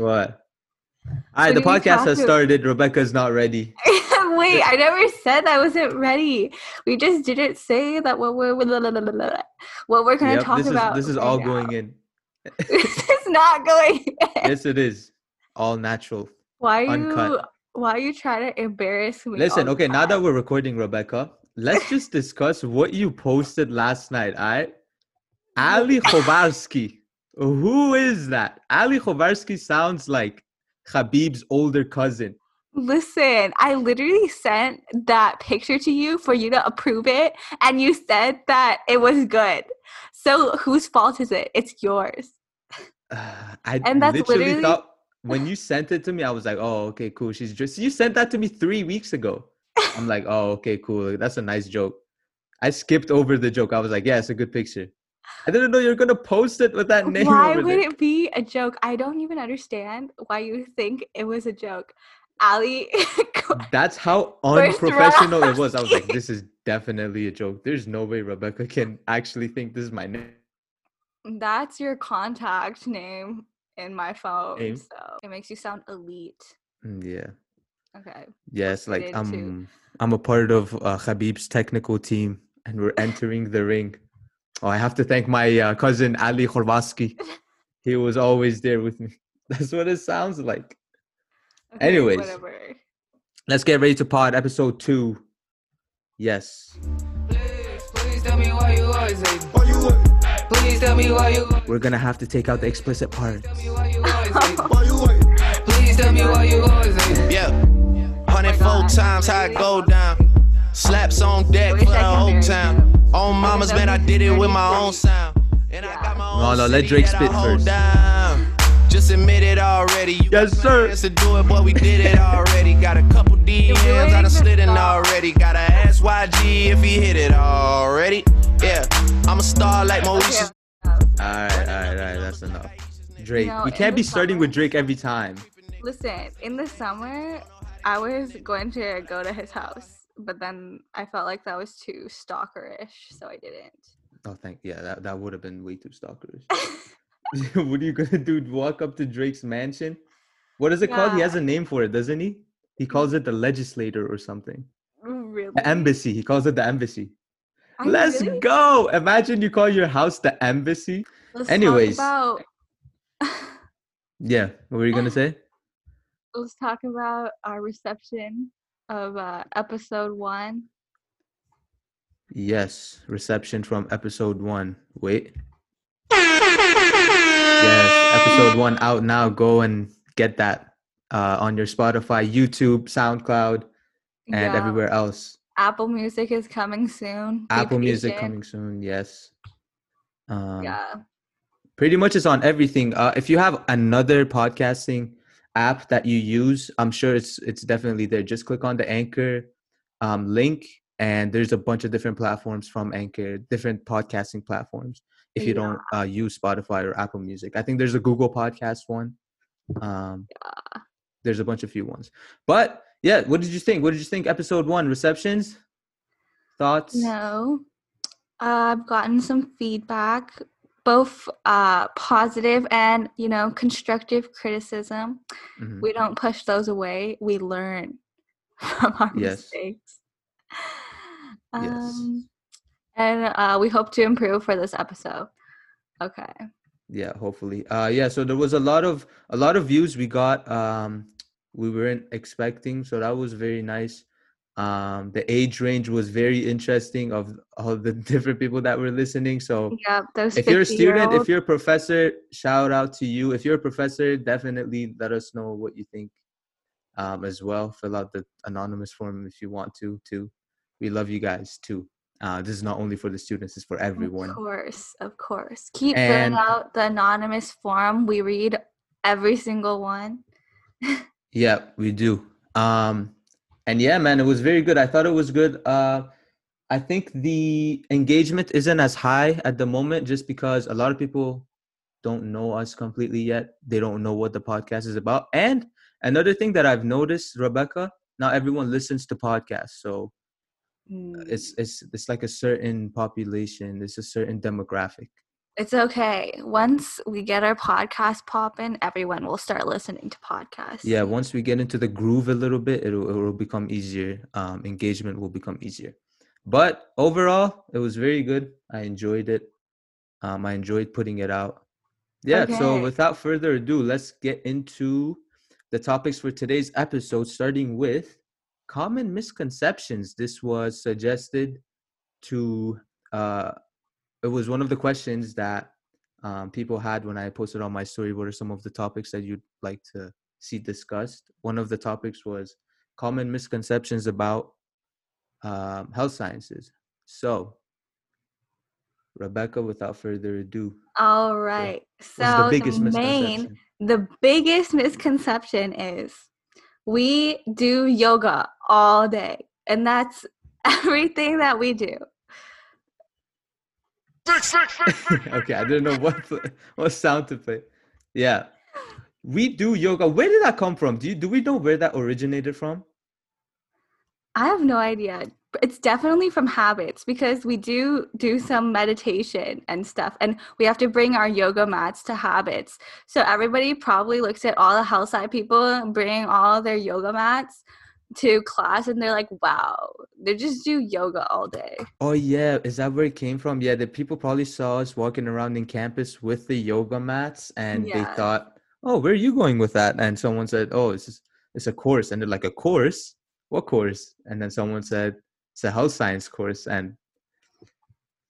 What? All right, So the podcast has started. Rebecca's not ready. Wait, I never said I wasn't ready. We just didn't say that what we're what we're gonna Yep, talk this about. this is right all now. going in. this is not going. in. yes, it is. All natural. Why are uncut. you? Why are you trying to embarrass me? Listen, okay, now that we're recording, Rebecca, let's just discuss what you posted last night, all right? Ali Khovarsky. Who is that? Ali Khovarsky sounds like Khabib's older cousin. Listen, I literally sent that picture to you for you to approve it, and you said that it was good. So whose fault is it? It's yours. I And that's literally, literally- thought when you sent it to me, I was like, oh, okay, cool. She's just, you sent that to me three weeks ago. I'm like, oh, okay, cool. That's a nice joke. I skipped over the joke. I was like, yeah, it's a good picture. I didn't know you were going to post it with that name. Why would there. it be a joke? I don't even understand why you think it was a joke. Ali, That's how unprofessional it was. I was like, this is definitely a joke. There's no way Rebecca can actually think this is my name. that's your contact name in my phone. Name? So it makes you sound elite. Mm, Yeah. Okay. Yes, like I'm I'm a part of uh, Khabib's technical team and we're entering the ring. Oh, I have to thank my uh, cousin Ali Khorvaski. He was always there with me. That's what it sounds like. okay, Anyways. Whatever. Let's get ready to pod episode 2. Yes. Please, please tell me why you always hate. Please tell me why you. We're going to have to take out the explicit part. Tell me why you always hate. Please tell me why you always hate. Yeah. 104 times how it go down. Slaps on deck Wish for I the whole town. On mamas, man, I did it with my own sound. And I got my No, own no, let Drake spit first. Just admit it already. You Yes, got sir. to do it, but we did it already. Got a couple DMs, I doing done the slid in already. Gotta ask YG if he hit it already. Yeah, I'm a star like Okay. Maurice. All right, all right, all right. That's enough. Drake. know, we can't be starting with Drake every time. Listen, in the summer, I was going to go to his house, but then I felt like that was too stalkerish, so I didn't. Oh, thank yeah, that, that would have been way too stalkerish. what are you gonna do? Walk up to Drake's mansion? What is it called? He has a name for it, doesn't he? He calls it the legislator or something. really? The embassy. He calls it the embassy. I Let's really- go. Imagine you call your house the embassy. Let's talk Anyways. about Yeah. What were you gonna say? let's talk about our reception of uh, episode one. Yes. Reception from episode one. Wait. Yes, episode one out now. Go and get that uh, on your Spotify, YouTube, SoundCloud, and Yeah, everywhere else. Apple Music is coming soon. Be Apple Music patient. coming soon. Yes. Um, Yeah. Pretty much it's on everything. Uh, if you have another podcasting app that you use, I'm sure it's it's definitely there. Just click on the Anchor um, link, and there's a bunch of different platforms from Anchor, different podcasting platforms. If you don't uh, use Spotify or Apple Music, I think there's a Google Podcast one. Um, There's a bunch of few ones, but yeah. What did you think? What did you think? Episode one receptions, thoughts. No. Uh, I've gotten some feedback, both uh, positive and, you know, constructive criticism. Mhm. We don't push those away. We learn from our Yes. mistakes. Yes. Um, and uh, we hope to improve for this episode. Okay. yeah hopefully uh yeah so there was a lot of a lot of views we got um we weren't expecting so that was very nice um the age range was very interesting of all the different people that were listening so Yeah, those if you're a student if you're a professor shout out to you if you're a professor definitely let us know what you think um as well fill out the anonymous form if you want to too we love you guys too uh this is not only for the students it's for everyone Of course, of course. Keep And- filling out the anonymous form. We read every single one. Yeah, we do. Um and yeah, man, it was very good. I thought it was good. Uh I think the engagement isn't as high at the moment just because a lot of people don't know us completely yet. They don't know what the podcast is about. And another thing that I've noticed, Rebecca, not everyone listens to podcasts. So Mm, it's it's it's like a certain population, it's a certain demographic. It's okay. Once we get our podcast popping, everyone will start listening to podcasts. Yeah, once we get into the groove a little bit, it'll, it'll become easier. Um, engagement will become easier. But overall, it was very good. I enjoyed it. Um, I enjoyed putting it out. Yeah, so without further ado, let's get into the topics for today's episode, starting with common misconceptions. This was suggested to, uh, it was one of the questions that um, people had when I posted on my story. What are some of the topics that you'd like to see discussed? One of the topics was common misconceptions about um, health sciences. So, Rebecca, without further ado, All right. So the biggest main, misconception? the biggest misconception is we do yoga all day, and that's everything that we do. okay, I didn't know what pl- what sound to play. Yeah, we do yoga. Where did that come from? Do you do we know where that originated from? I have no idea. It's definitely from habits because we do do some meditation and stuff, and we have to bring our yoga mats to habits. So everybody probably looks at all the health sci people bringing all their yoga mats to class, and they're like, "Wow, they just do yoga all day." Oh yeah, is that where it came from? Yeah, the people probably saw us walking around in campus with the yoga mats, and they thought, "Oh, where are you going with that?" And someone said, "Oh, it's just, it's a course," and they're like, "A course? What course?" And then someone said, "It's a health science course," and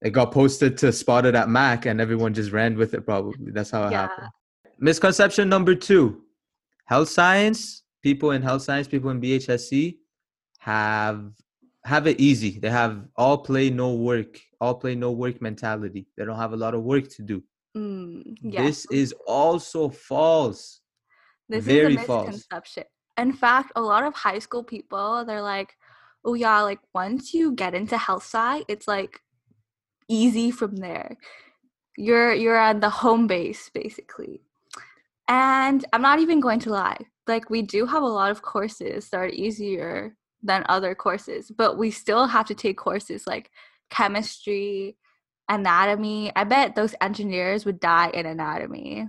it got posted to spotted at Mac, and everyone just ran with it. Probably that's how it Yeah. happened. Misconception number two: health science people in health science, people in BHSC have have it easy. They have all play no work, all play no work mentality. They don't have a lot of work to do. Mm, yes. This is also false. This Very is a false. misconception. In fact, a lot of high school people, they're like, oh, yeah, like once you get into health sci, it's like easy from there. You're you're on the home base basically. And I'm not even going to lie. Like we do have a lot of courses that are easier than other courses, but we still have to take courses like chemistry, anatomy. I bet those engineers would die in anatomy.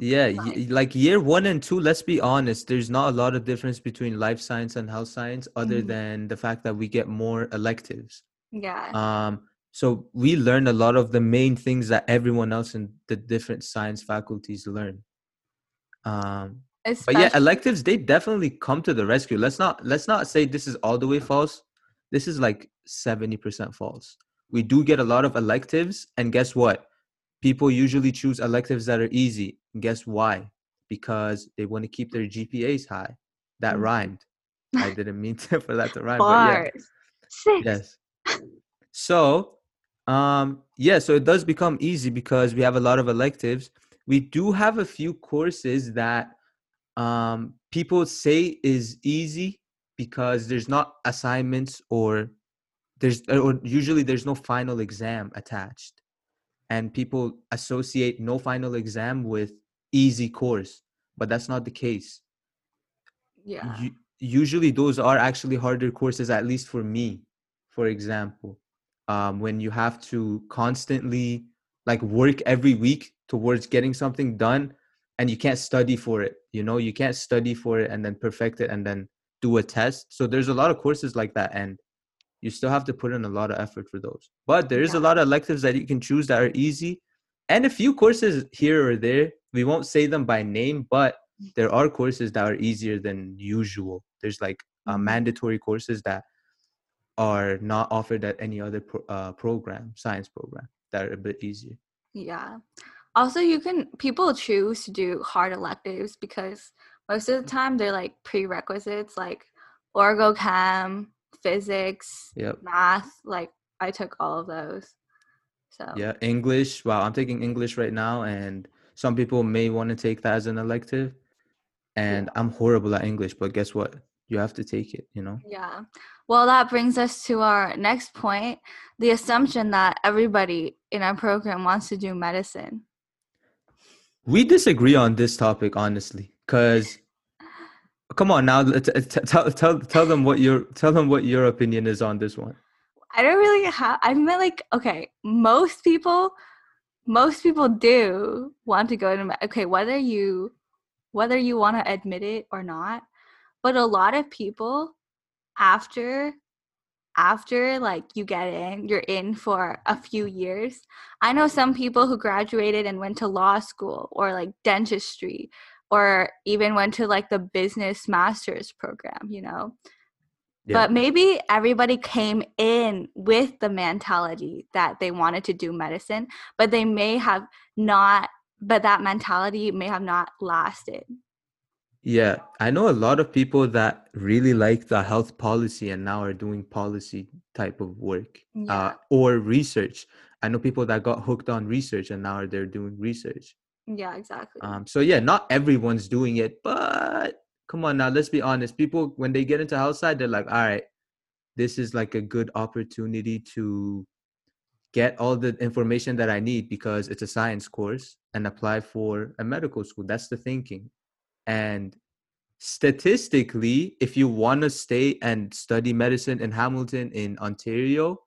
Yeah, like year one and two, let's be honest, there's not a lot of difference between life science and health science other Mhm. than the fact that we get more electives. Yeah. Um, so we learn a lot of the main things that everyone else in the different science faculties learn. Um, but yeah, electives they definitely come to the rescue. Let's not let's not say this is all the way false. This is like 70% false. We do get a lot of electives and guess what? People usually choose electives that are easy. And guess why? Because they want to keep their GPAs high. That Mhm. rhymed. I didn't mean to, for that to rhyme, but yeah. Yes. So, um, yeah, so it does become easy because we have a lot of electives. We do have a few courses that um, people say is easy because there's not assignments or there's or usually there's no final exam attached, and people associate no final exam with easy course, but that's not the case. Yeah. u- usually those are actually harder courses at least for me for example. Um, when you have to constantly like work every week towards getting something done and you can't study for it you know? You can't study for it and then perfect it and then do a test. So there's a lot of courses like that and you still have to put in a lot of effort for those. But there is a lot of electives that you can choose that are easy and a few courses here or there. We won't say them by name but there are courses that are easier than usual. There's like uh, Mhm. mandatory courses that are not offered at any other pro- uh, program science program that are a bit easier. Yeah. Also, you can people choose to do hard electives because most of the mm-hmm. time they're like prerequisites, like orgo chem physics, yep math. Like I took all of those. So yeah english wow i'm taking english right now and some people may want to take that as an elective and i'm horrible at english but guess what you have to take it you know Yeah. Well, that brings us to our next point the assumption that everybody in our program wants to do medicine. We disagree on this topic honestly because come on now t- t- tell, tell, tell them what your tell them what your opinion is on this one. I don't really have, I meant like, okay, most people most people do want to go to okay whether you whether you want to admit it or not but a lot of people after after like you get in you're in for a few years. I know some people who graduated and went to law school or like dentistry or even went to like the business masters program you know? Yeah. but maybe everybody came in with the mentality that they wanted to do medicine but they may have not but that mentality may have not lasted Yeah, I know a lot of people that really like the health policy and now are doing policy type of work Yeah. uh, or research. I know people that got hooked on research and now they're doing research. yeah exactly Um, so yeah, not everyone's doing it, but come on now, let's be honest. People when they get into health sci, they're like, all right, this is like a good opportunity to get all the information that I need because it's a science course and apply for a medical school. That's the thinking. And statistically, if you want to stay and study medicine in Hamilton in Ontario,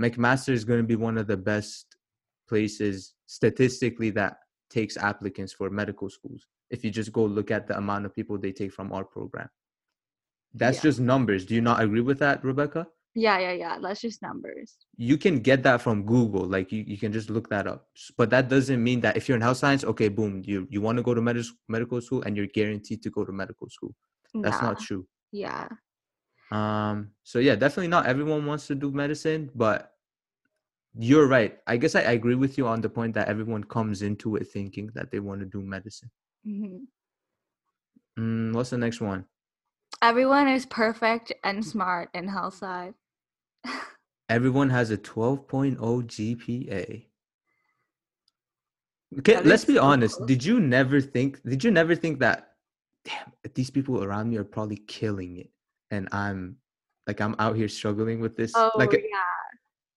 McMaster is going to be one of the best places statistically that takes applicants for medical schools. If you just go look at the amount of people they take from our program, that's Yeah. just numbers. Do you not agree with that, Rebecca? Yeah yeah yeah that's just numbers You can get that from Google. Like you, you can just look that up. But that doesn't mean that if you're in health science, okay, boom, you you want to go to med- medical school and you're guaranteed to go to medical school. That's yeah not true. yeah Um, so yeah, definitely not everyone wants to do medicine, but you're right. I guess I agree with you on the point that everyone comes into it thinking that they want to do medicine. hmm Mm, what's the next one? everyone is perfect and smart in health sci Everyone has a 12.0 GPA. Okay, That let's be honest. Did you never think did you never think that damn, these people around me are probably killing it and I'm like I'm out here struggling with this? oh like yeah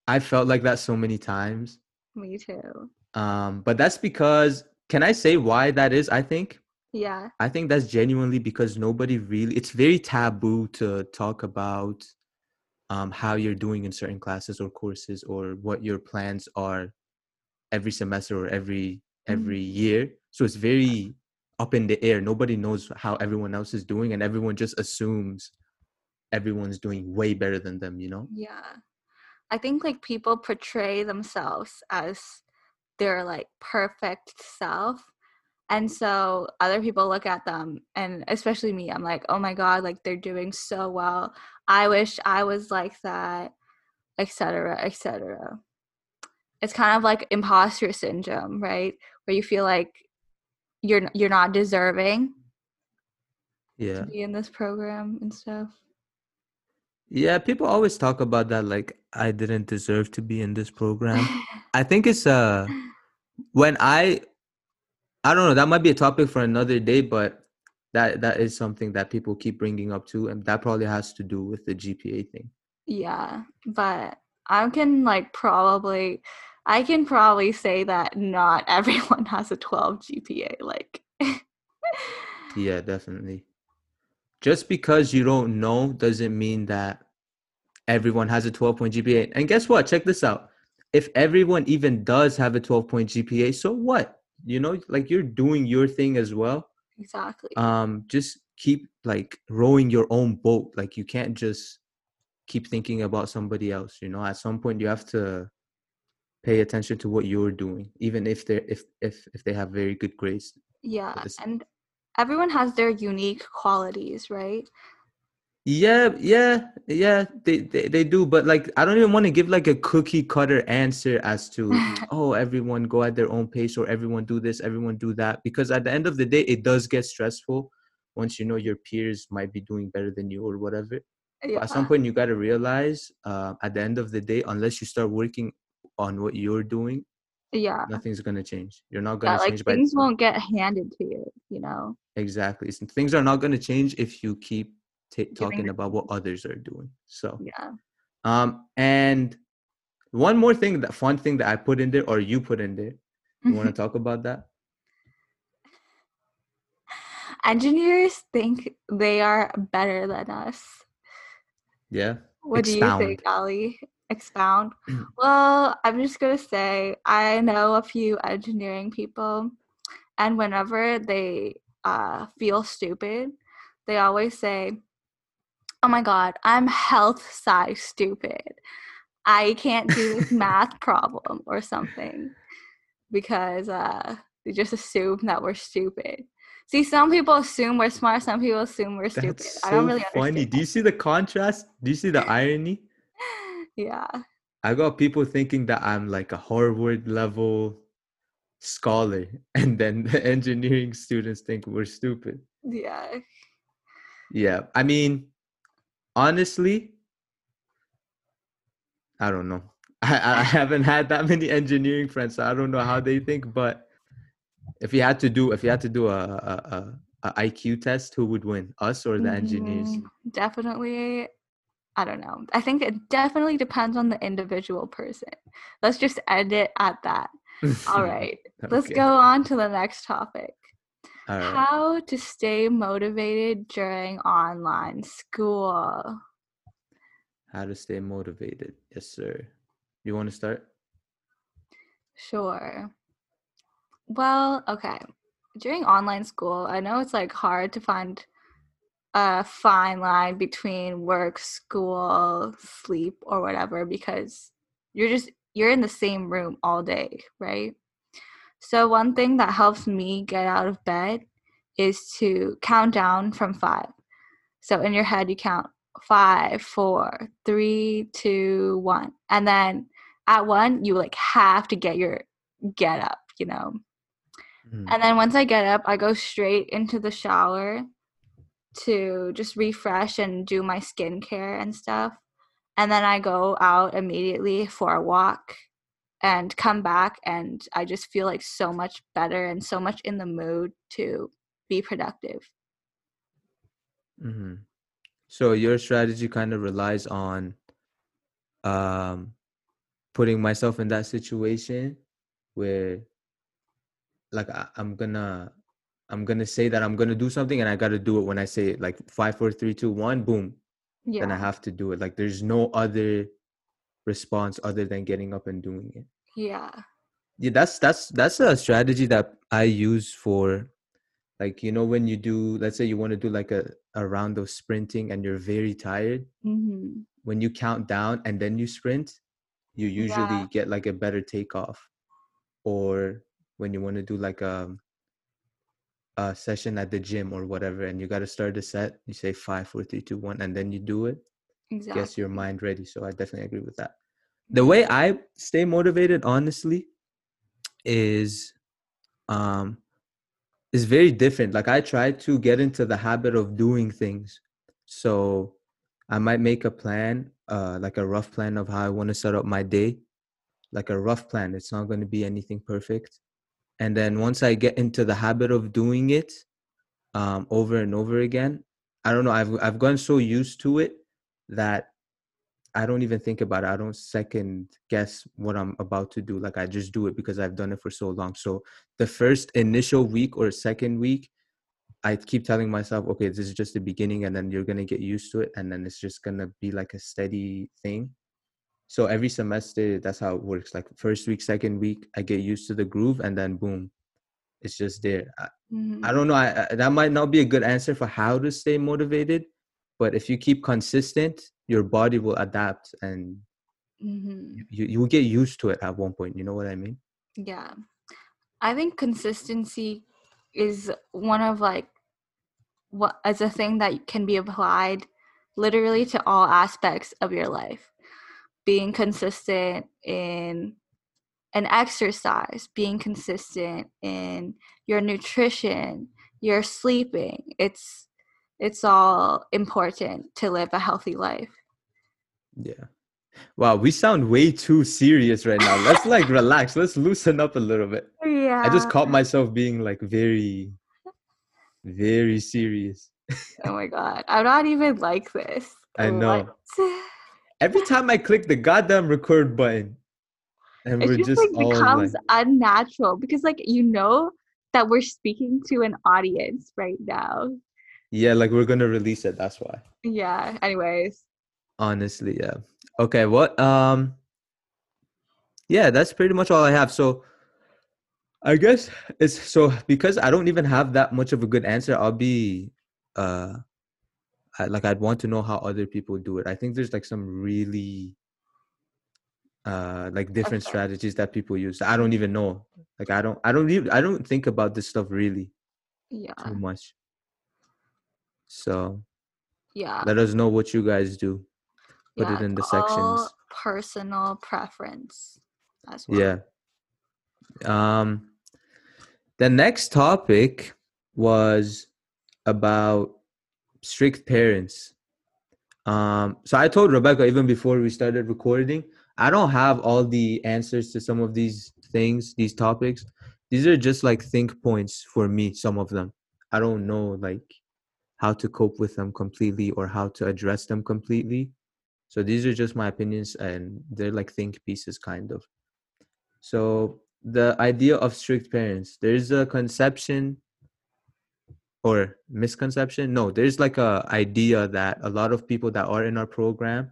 I felt like that so many times. me too Um, but that's because can I say why that is? I think yeah I think that's genuinely because nobody really it's very taboo to talk about um how you're doing in certain classes or courses or what your plans are every semester or every every year. So it's very up in the air. Nobody knows how everyone else is doing and everyone just assumes everyone's doing way better than them, you know? Yeah. I think like people portray themselves as their like perfect self. And so other people look at them and especially me, I'm like, oh my God, like they're doing so well. I wish I was like that, etc. etc. It's kind of like imposter syndrome, right? Where you feel like you're you're not deserving Yeah. to be in this program and stuff. Yeah, people always talk about that like I didn't deserve to be in this program. I think it's uh when I I don't know, that might be a topic for another day, but that that is something that people keep bringing up too and that probably has to do with the GPA thing. Yeah, but I can like probably I can probably say that not everyone has a 12 GPA like Yeah, definitely. Just because you don't know doesn't mean that everyone has a 12 point GPA. And guess what? Check this out. If everyone even does have a 12 point GPA, so what? You know, like you're doing your thing as well. Exactly. Um, just keep like rowing your own boat. Like you can't just keep thinking about somebody else. You know, at some point you have to pay attention to what you're doing, even if they're if if if they have very good grades. yeah, and everyone has their unique qualities, right? Yeah, yeah, yeah, they, they they do, but like I don't even want to give like a cookie cutter answer as to oh everyone go at their own pace or everyone do this, everyone do that because at the end of the day it does get stressful once you know your peers might be doing better than you or whatever. Yeah. at some point you got to realize uh, at the end of the day unless you start working on what you're doing, yeah. nothing's going to change. You're not going to like change things won't get handed to you, you know. exactly. Things are not going to change if you keep ta talking about what others are doing. So Yeah. Um, and one more thing, that fun thing that I put in there or you put in there. You want to talk about that? Engineers think they are better than us. Yeah. What do you think, Ali? expound. well, I'm just gonna say I know a few engineering people, and whenever they uh, feel stupid, they always say, "Oh my god, I'm health sci stupid. I can't do this math problem or something," because uh, they just assume that we're stupid. See, some people assume we're smart. Some people assume we're stupid. That's I don't so really funny. understand. Do you see the contrast? Do you see the irony? yeah. I got people thinking that I'm like a Harvard level scholar, and then the engineering students think we're stupid. Yeah. Yeah, I mean, honestly, I don't know. I, I haven't had that many engineering friends, so I don't know how they think. But if you had to do, if you had to do a a, a, a IQ test, who would win, us or the engineers? Mhm. Definitely. I don't know. I think it definitely depends on the individual person. Let's just end it at that. All right. Let's go on to the next topic. Right. How to stay motivated during online school. How to stay motivated? Yes, sir. You want to start? Sure. Well, okay. During online school, I know it's like hard to find a fine line between work, school, sleep, or whatever because you're just you're in the same room all day, right? So one thing that helps me get out of bed is to count down from five. So in your head you count five, four, three, two, one. And then at one you like have to get your get up, you know. Mhm. And then once I get up, I go straight into the shower to just refresh and do my skincare and stuff. And then I go out immediately for a walk and come back and I just feel like so much better and so much in the mood to be productive. hmm So your strategy kind of relies on um putting myself in that situation where like I, I'm gonna I'm gonna say that I'm gonna do something and I gotta do it when I say it like five, four, three, two, one, boom. Yeah. Then I have to do it. Like there's no other response other than getting up and doing it. Yeah. yeah that's that's that's a strategy that i use for like you know when you do let's say you want to do like a, a round of sprinting and you're very tired hmm when you count down and then you sprint you usually Yeah. get like a better takeoff or when you want to do like a a session at the gym or whatever and you got to start a set you say five four three two one and then you do it Exactly. gets your mind ready. So I definitely agree with that. The way I stay motivated, honestly, is um is very different. Like I try to get into the habit of doing things. So I might make a plan, uh like a rough plan of how I want to set up my day. Like a rough plan. It's not going to be anything perfect. And then once I get into the habit of doing it um over and over again, I don't know, I've I've gotten so used to it that I don't even think about it. I don't second guess what I'm about to do. Like I just do it because I've done it for so long. So the first initial week or second week, I keep telling myself, okay, this is just the beginning, and then you're gonna get used to it, and then it's just gonna be like a steady thing. So every semester, that's how it works. Like first week, second week, I get used to the groove, and then boom, it's just there. I, Mhm. I don't know. I, I, that might not be a good answer for how to stay motivated, but if you keep consistent, your body will adapt and Mhm. you you will get used to it at one point. You know what I mean? Yeah. I think consistency is one of like what as a thing that can be applied literally to all aspects of your life. Being consistent in an exercise, being consistent in your nutrition, your sleeping. It's it's all important to live a healthy life. Yeah. Wow, we sound way too serious right now. Let's like relax. Let's loosen up a little bit. Yeah. I just caught myself being like very, very serious. Oh my god. I'm not even like this. I know. Every time I click the goddamn record button, and it we're just, just, like becomes like, unnatural because like you know that we're speaking to an audience right now. yeah, like we're gonna release it. That's why. Yeah. Anyways. Honestly, yeah. Okay, what um yeah, that's pretty much all I have. So I guess it's so because I don't even have that much of a good answer, I'll be uh I, like I'd want to know how other people do it. I think there's like some really uh like different strategies that people use. I don't even know. Like I don't I don't even I don't think about this stuff really Yeah. too much. So Yeah. let us know what you guys do. Put yeah, it in the all sections. Personal preference as well. Yeah. Um the next topic was about strict parents. Um so I told Rebecca even before we started recording, I don't have all the answers to some of these things, these topics. These are just like think points for me, some of them. I don't know like how to cope with them completely or how to address them completely. So these are just my opinions and they're like think pieces kind of. So the idea of strict parents, there's a conception or misconception. No, there's like a idea that a lot of people that are in our program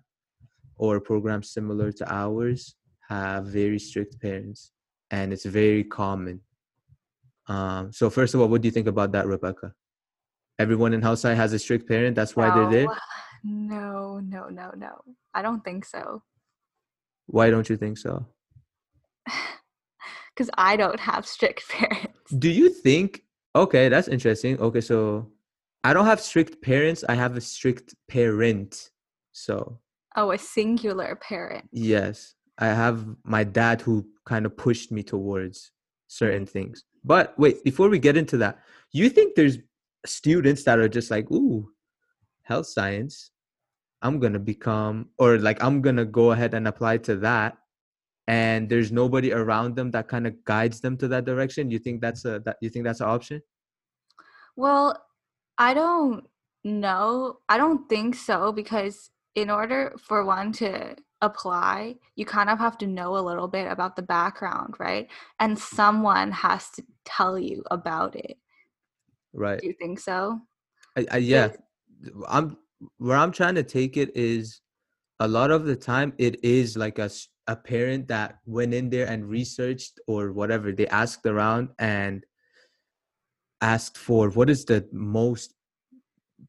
or programs similar to ours have very strict parents, and it's very common. Um, so first of all, what do you think about that, Rebecca? Everyone in health sci has a strict parent. That's why they're there. Uh, no, no, no, no. I don't think so. Why don't you think so? Because I don't have strict parents. Do you think? Okay, that's interesting. Okay, so I don't have strict parents. I have a strict parent. So Oh, a singular parent. yes, I have my dad who kind of pushed me towards certain things. But wait, before we get into that, you think there's students that are just like, ooh, health science. I'm gonna become, or like I'm gonna go ahead and apply to that, and there's nobody around them that kind of guides them to that direction. You think that's a that you think that's an option? Well, I don't know. I don't think so because in order for one to apply, you kind of have to know a little bit about the background, right? And someone has to tell you about it. Right. Do you think so? I, I, yeah, I'm where I'm trying to take it is a lot of the time it is like a, a parent that went in there and researched or whatever they asked around and asked for what is the most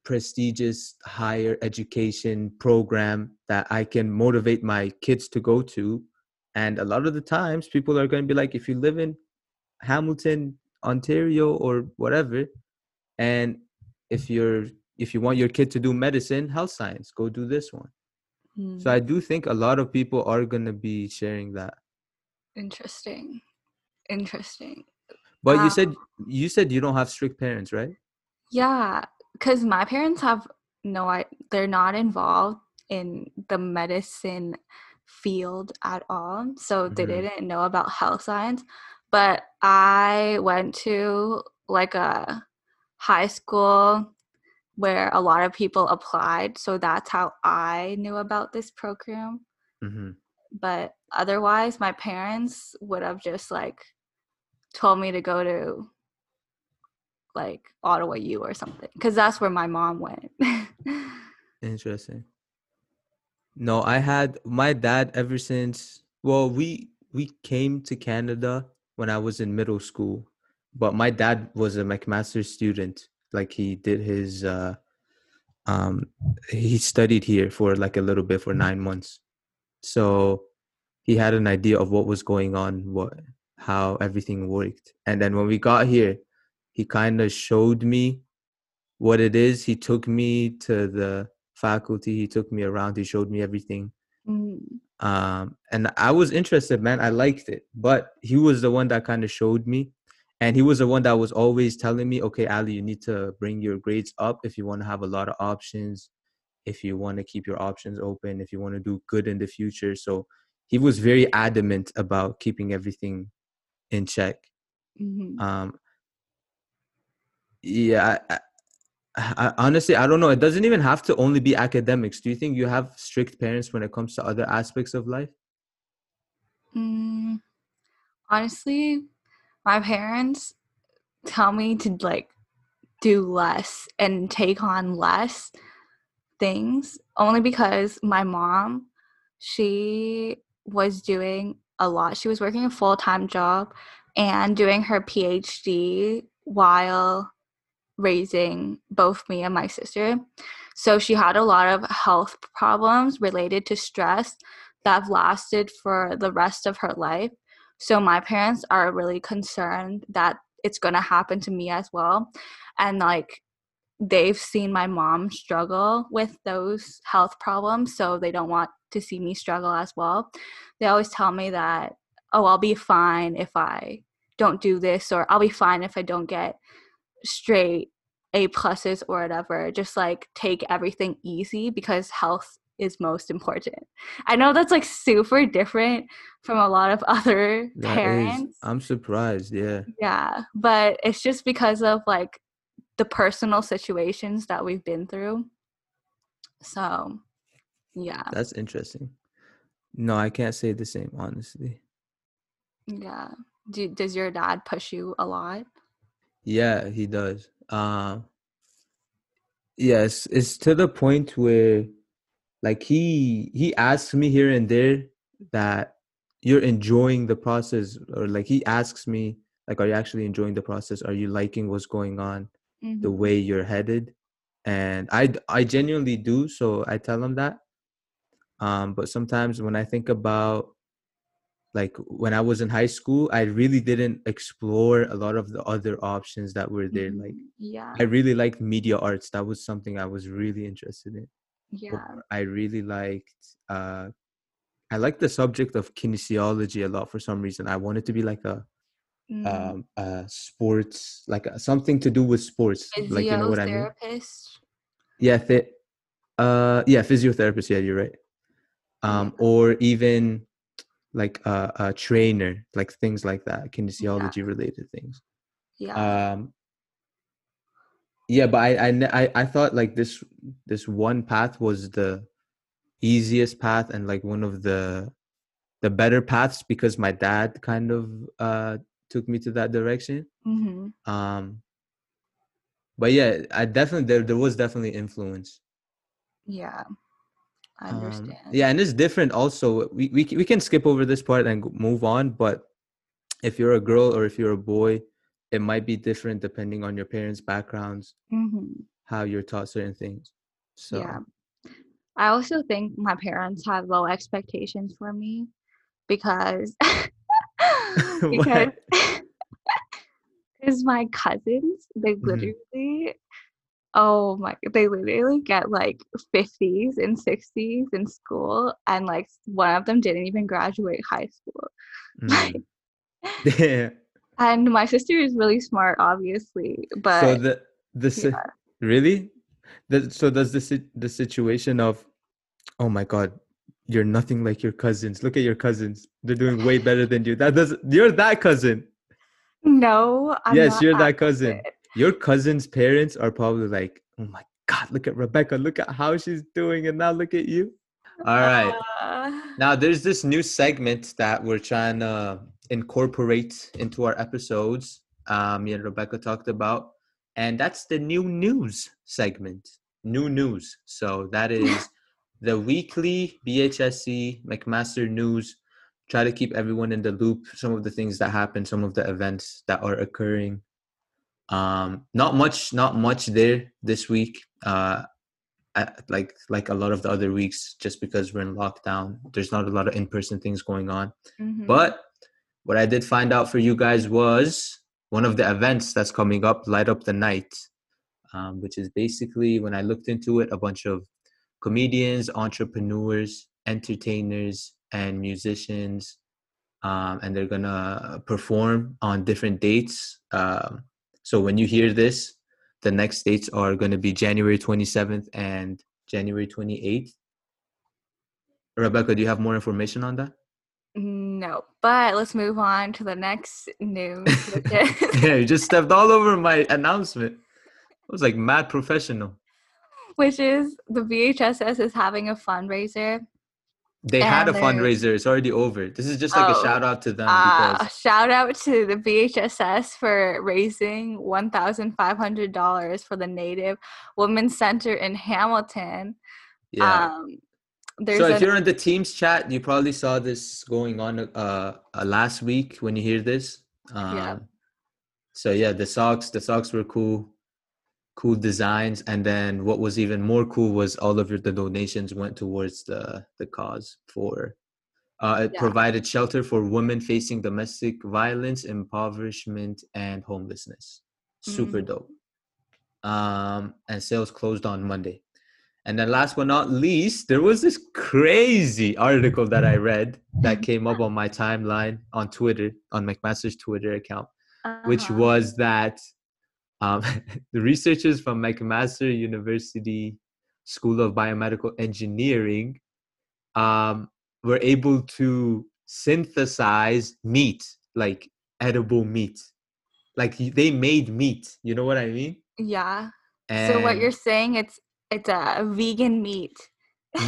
prestigious higher education program that I can motivate my kids to go to and a lot of the times people are going to be like if you live in Hamilton Ontario or whatever and if you're if you want your kid to do medicine health science go do this one so Hmm, i do think a lot of people are going to be sharing that interesting. Interesting. but you Um, said you said you don't have strict parents right Yeah, because my parents have no, I they're not involved in the medicine field at all, so they Mhm. didn't know about health science. But I went to like a high school where a lot of people applied, so that's how I knew about this program. hmm But otherwise, my parents would have just like told me to go to like Ottawa U or something because that's where my mom went. interesting no i had my dad ever since well we we came to canada when i was in middle school but my dad was a mcmaster student like he did his uh um he studied here for like a little bit for nine months. So he had an idea of what was going on what how everything worked. And then when we got here he kind of showed me what it is. He took me to the faculty. He took me around. He showed me everything. Mm, um and i was interested man. I liked it. But he was the one that kind of showed me and he was the one that was always telling me okay ali you need to bring your grades up if you want to have a lot of options if you want to keep your options open if you want to do good in the future. So he was very adamant about keeping everything in check. Mhm. um yeah I, I, I, honestly i don't know. It doesn't even have to only be academics. Do you think you have strict parents when it comes to other aspects of life? Mm, honestly, my parents tell me to like do less and take on less things only because my mom she was doing a lot. She was working a full time job and doing her PhD while raising both me and my sister. So she had a lot of health problems related to stress that have lasted for the rest of her life. So my parents are really concerned that it's going to happen to me as well. And like they've seen my mom struggle with those health problems, so they don't want to see me struggle as well. They always tell me that, oh, I'll be fine if I don't do this, or I'll be fine if I don't get straight A pluses or whatever. Just like take everything easy because health is most important. I know that's like super different from a lot of other That is- parents. I'm surprised. Yeah. Yeah, but it's just because of like the personal situations that we've been through. So, yeah, That's interesting. No, I can't say the same, honestly. yeah. Do, does your dad push you a lot? Yeah, he does. Um, yes, it's to the point where, like, he he asks me here and there that you're enjoying the process, or like he asks me, like, are you actually enjoying the process? Are you liking what's going on, the Mhm. way you're headed? And i i genuinely do, so I tell him that. Um, but sometimes when I think about like when I was in high school, I really didn't explore a lot of the other options that were there. Like Mhm. yeah, I really liked media arts. That was something I was really interested in. Yeah, I really liked uh I liked the subject of kinesiology a lot for some reason. I wanted to be like a mm. um uh sports like a, something to do with sports. Like you know what I mean? Physiotherapist. Yeah, th- uh yeah, physiotherapist, yeah, you're right. Um or even like a, a trainer, like things like that, kinesiology related things. Yeah, um yeah but I, I i thought like this this one path was the easiest path and like one of the the better paths because my dad kind of uh took me to that direction hmm um but yeah i definitely there, there was definitely influence yeah. I Um, understand. yeah and it's different also we, we we can skip over this part and move on but if you're a girl or if you're a boy it might be different depending on your parents backgrounds hmm how you're taught certain things. So Yeah. I also think my parents had low expectations for me because because because my cousins they Mhm. literally oh my they literally get like 50s and 60s in school and like one of them didn't even graduate high school Mm. Yeah. And my sister is really smart obviously but so the the si- yeah. really? The, so does the si- the situation of oh my god you're nothing like your cousins. Look at your cousins. They're doing way better than you. That does you're that cousin. No I'm yes you're that cousin. cousin. your cousin's parents are probably like oh my god look at rebecca. Look at how she's doing and now look at you all right Uh, Now, there's this new segment that we're trying to incorporate into our episodes. Um, me and Rebecca talked about, and that's the new news segment. New news. So that is the weekly BHSC McMaster news. Try to keep everyone in the loop. Some of the things that happen, some of the events that are occurring. Um, not much, not much there this week. Uh, I, like like a lot of the other weeks just because we're in lockdown. There's not a lot of in-person things going on. Mhm. but what i did find out for you guys was one of the events that's coming up light up the night um, which is basically when i looked into it a bunch of comedians entrepreneurs entertainers and musicians um, and they're gonna perform on different dates. Um, so when you hear this the next dates are going to be January 27th and January 28th. Rebecca, do you have more information on that? No, but let's move on to the next news. yeah, you just stepped all over my announcement. I was like mad professional. which is the BHSS is having a fundraiser. They had a fundraiser. It's already over. This is just like a Oh, shout out to them Uh, because shout out to the BHSS for raising one thousand five hundred dollars for the Native Women's Center in Hamilton. yeah, Um, there's so if an- you're in the Teams chat, you probably saw this going on uh, uh last week when you hear this. Um, Yeah. So yeah, the socks, the socks were cool, cool designs, and then what was even more cool was all of your, the donations went towards the the cause for. Uh, it Yeah. provided shelter for women facing domestic violence, impoverishment, and homelessness. Super Mm. dope. Um, and sales closed on Monday. And then last but not least, there was this crazy article that I read that came up on my timeline on Twitter, on McMaster's Twitter account, which Uh-huh. was that um, the researchers from McMaster University School of Biomedical Engineering um, were able to synthesize meat, like edible meat. Like they made meat. You know what I mean? yeah. so what you're saying it's it's a vegan meat.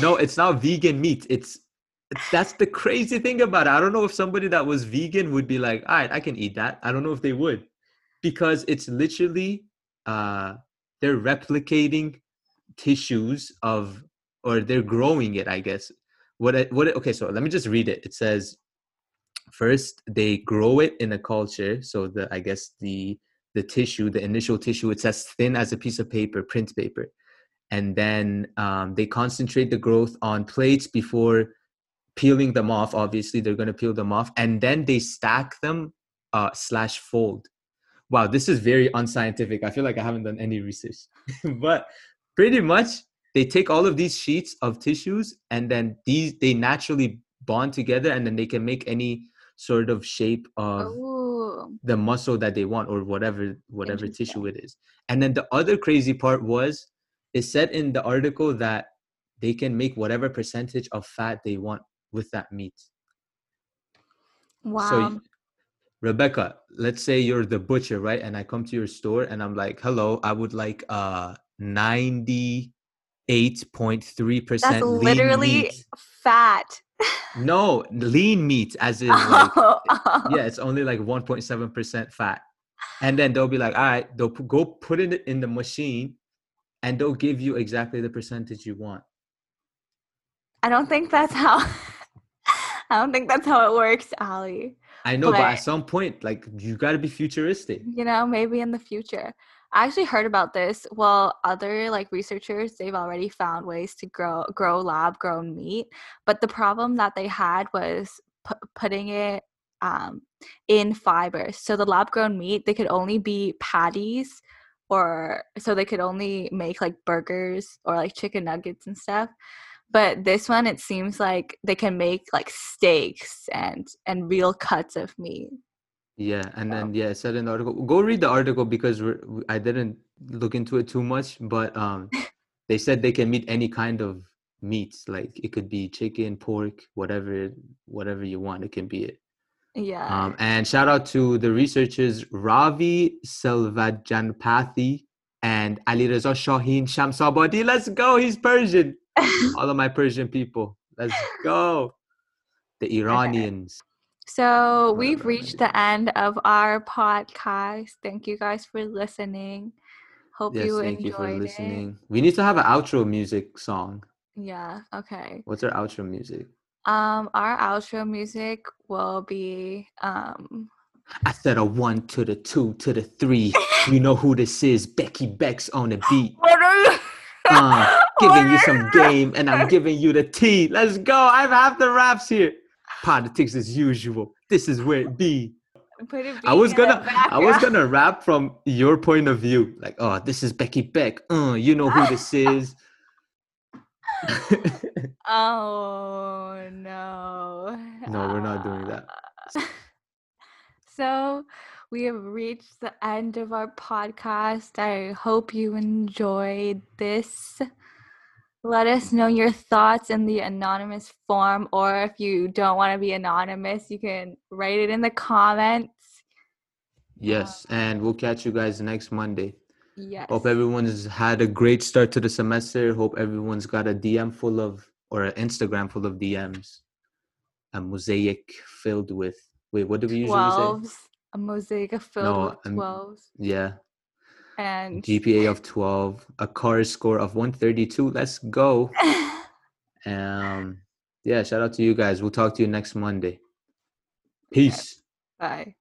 no it's not vegan meat it's it's- that's the crazy thing about it i don't know if somebody that was vegan would be like all right i can eat that i don't know if they would because it's literally uh they're replicating tissues of or they're growing it i guess. What what okay so let me just read it. It says first they grow it in a culture. So the i guess the the tissue the initial tissue it's as thin as a piece of paper print paper. And then um, they concentrate the growth on plates before peeling them off. Obviously they're going to peel them off. And then they stack them uh, slash fold wow this is very unscientific. I feel like i haven't done any research. But pretty much they take all of these sheets of tissues and then these they naturally bond together and then they can make any sort of shape of Oh, the muscle that they want or whatever whatever tissue it is. And then the other crazy part was it said in the article that they can make whatever percentage of fat they want with that meat. Wow. so rebecca let's say you're the butcher right and i come to your store and i'm like hello i would like uh 98.3% That's lean literally meat. fat. no lean meat as in like Oh, yeah, it's only like 1.7% fat. And then they'll be like, all right, they'll go put it in the machine and they'll give you exactly the percentage you want. I don't think that's how. I don't think that's how it works, Ali. I know, but, at some point, like, you got to be futuristic. You know, maybe in the future. I actually heard about this. Well, other like researchers, they've already found ways to grow grow lab grown meat, but the problem that they had was pu- putting it um, in fibers. So the lab grown meat, they could only be patties, or so they could only make like burgers or like chicken nuggets and stuff. But this one, it seems like they can make like steaks and and real cuts of meat. Yeah. And then, yeah, it said in the article, go read the article because I didn't look into it too much, but um, they said they can meet any kind of meats. Like, it could be chicken, pork, whatever, whatever you want. It can be it. Yeah. Um, and shout out to the researchers Ravi Selvaganapathy and Ali Reza Shaheen Shamsabadi. Let's go. He's Persian. All of my Persian people. Let's go. The Iranians. So we've reached the end of our podcast. Thank you guys for listening. Hope Yes, you thank enjoyed you for it. listening. We need to have an outro music song. Yeah, okay. What's our outro music? Um our outro music will be um I said a one to the two to the three. You know who this is. Becky Beck's on the beat. What are you Uh, giving you some game and I'm giving you the tea. Let's go. I have half the raps here. Politics as usual. This is where it be. A I was gonna I was gonna rap from your point of view. Like, oh, this is Becky Beck. Uh, you know who this is. Oh no. no, we're not doing that. So we have reached the end of our podcast. I hope you enjoyed this. Let us know your thoughts in the anonymous form, or if you don't want to be anonymous, you can write it in the comments. Yes, and we'll catch you guys next Monday. Yes. Hope everyone's had a great start to the semester. Hope everyone's got a DM full of or an Instagram full of DMs. A mosaic filled with wait, what do we usually say? Twelves. A mosaic filled No, with um, twelves. Yeah. And GPA of 12, a CARS score of 132. Let's go. Um, yeah, shout out to you guys. We'll talk to you next Monday. Peace. Bye.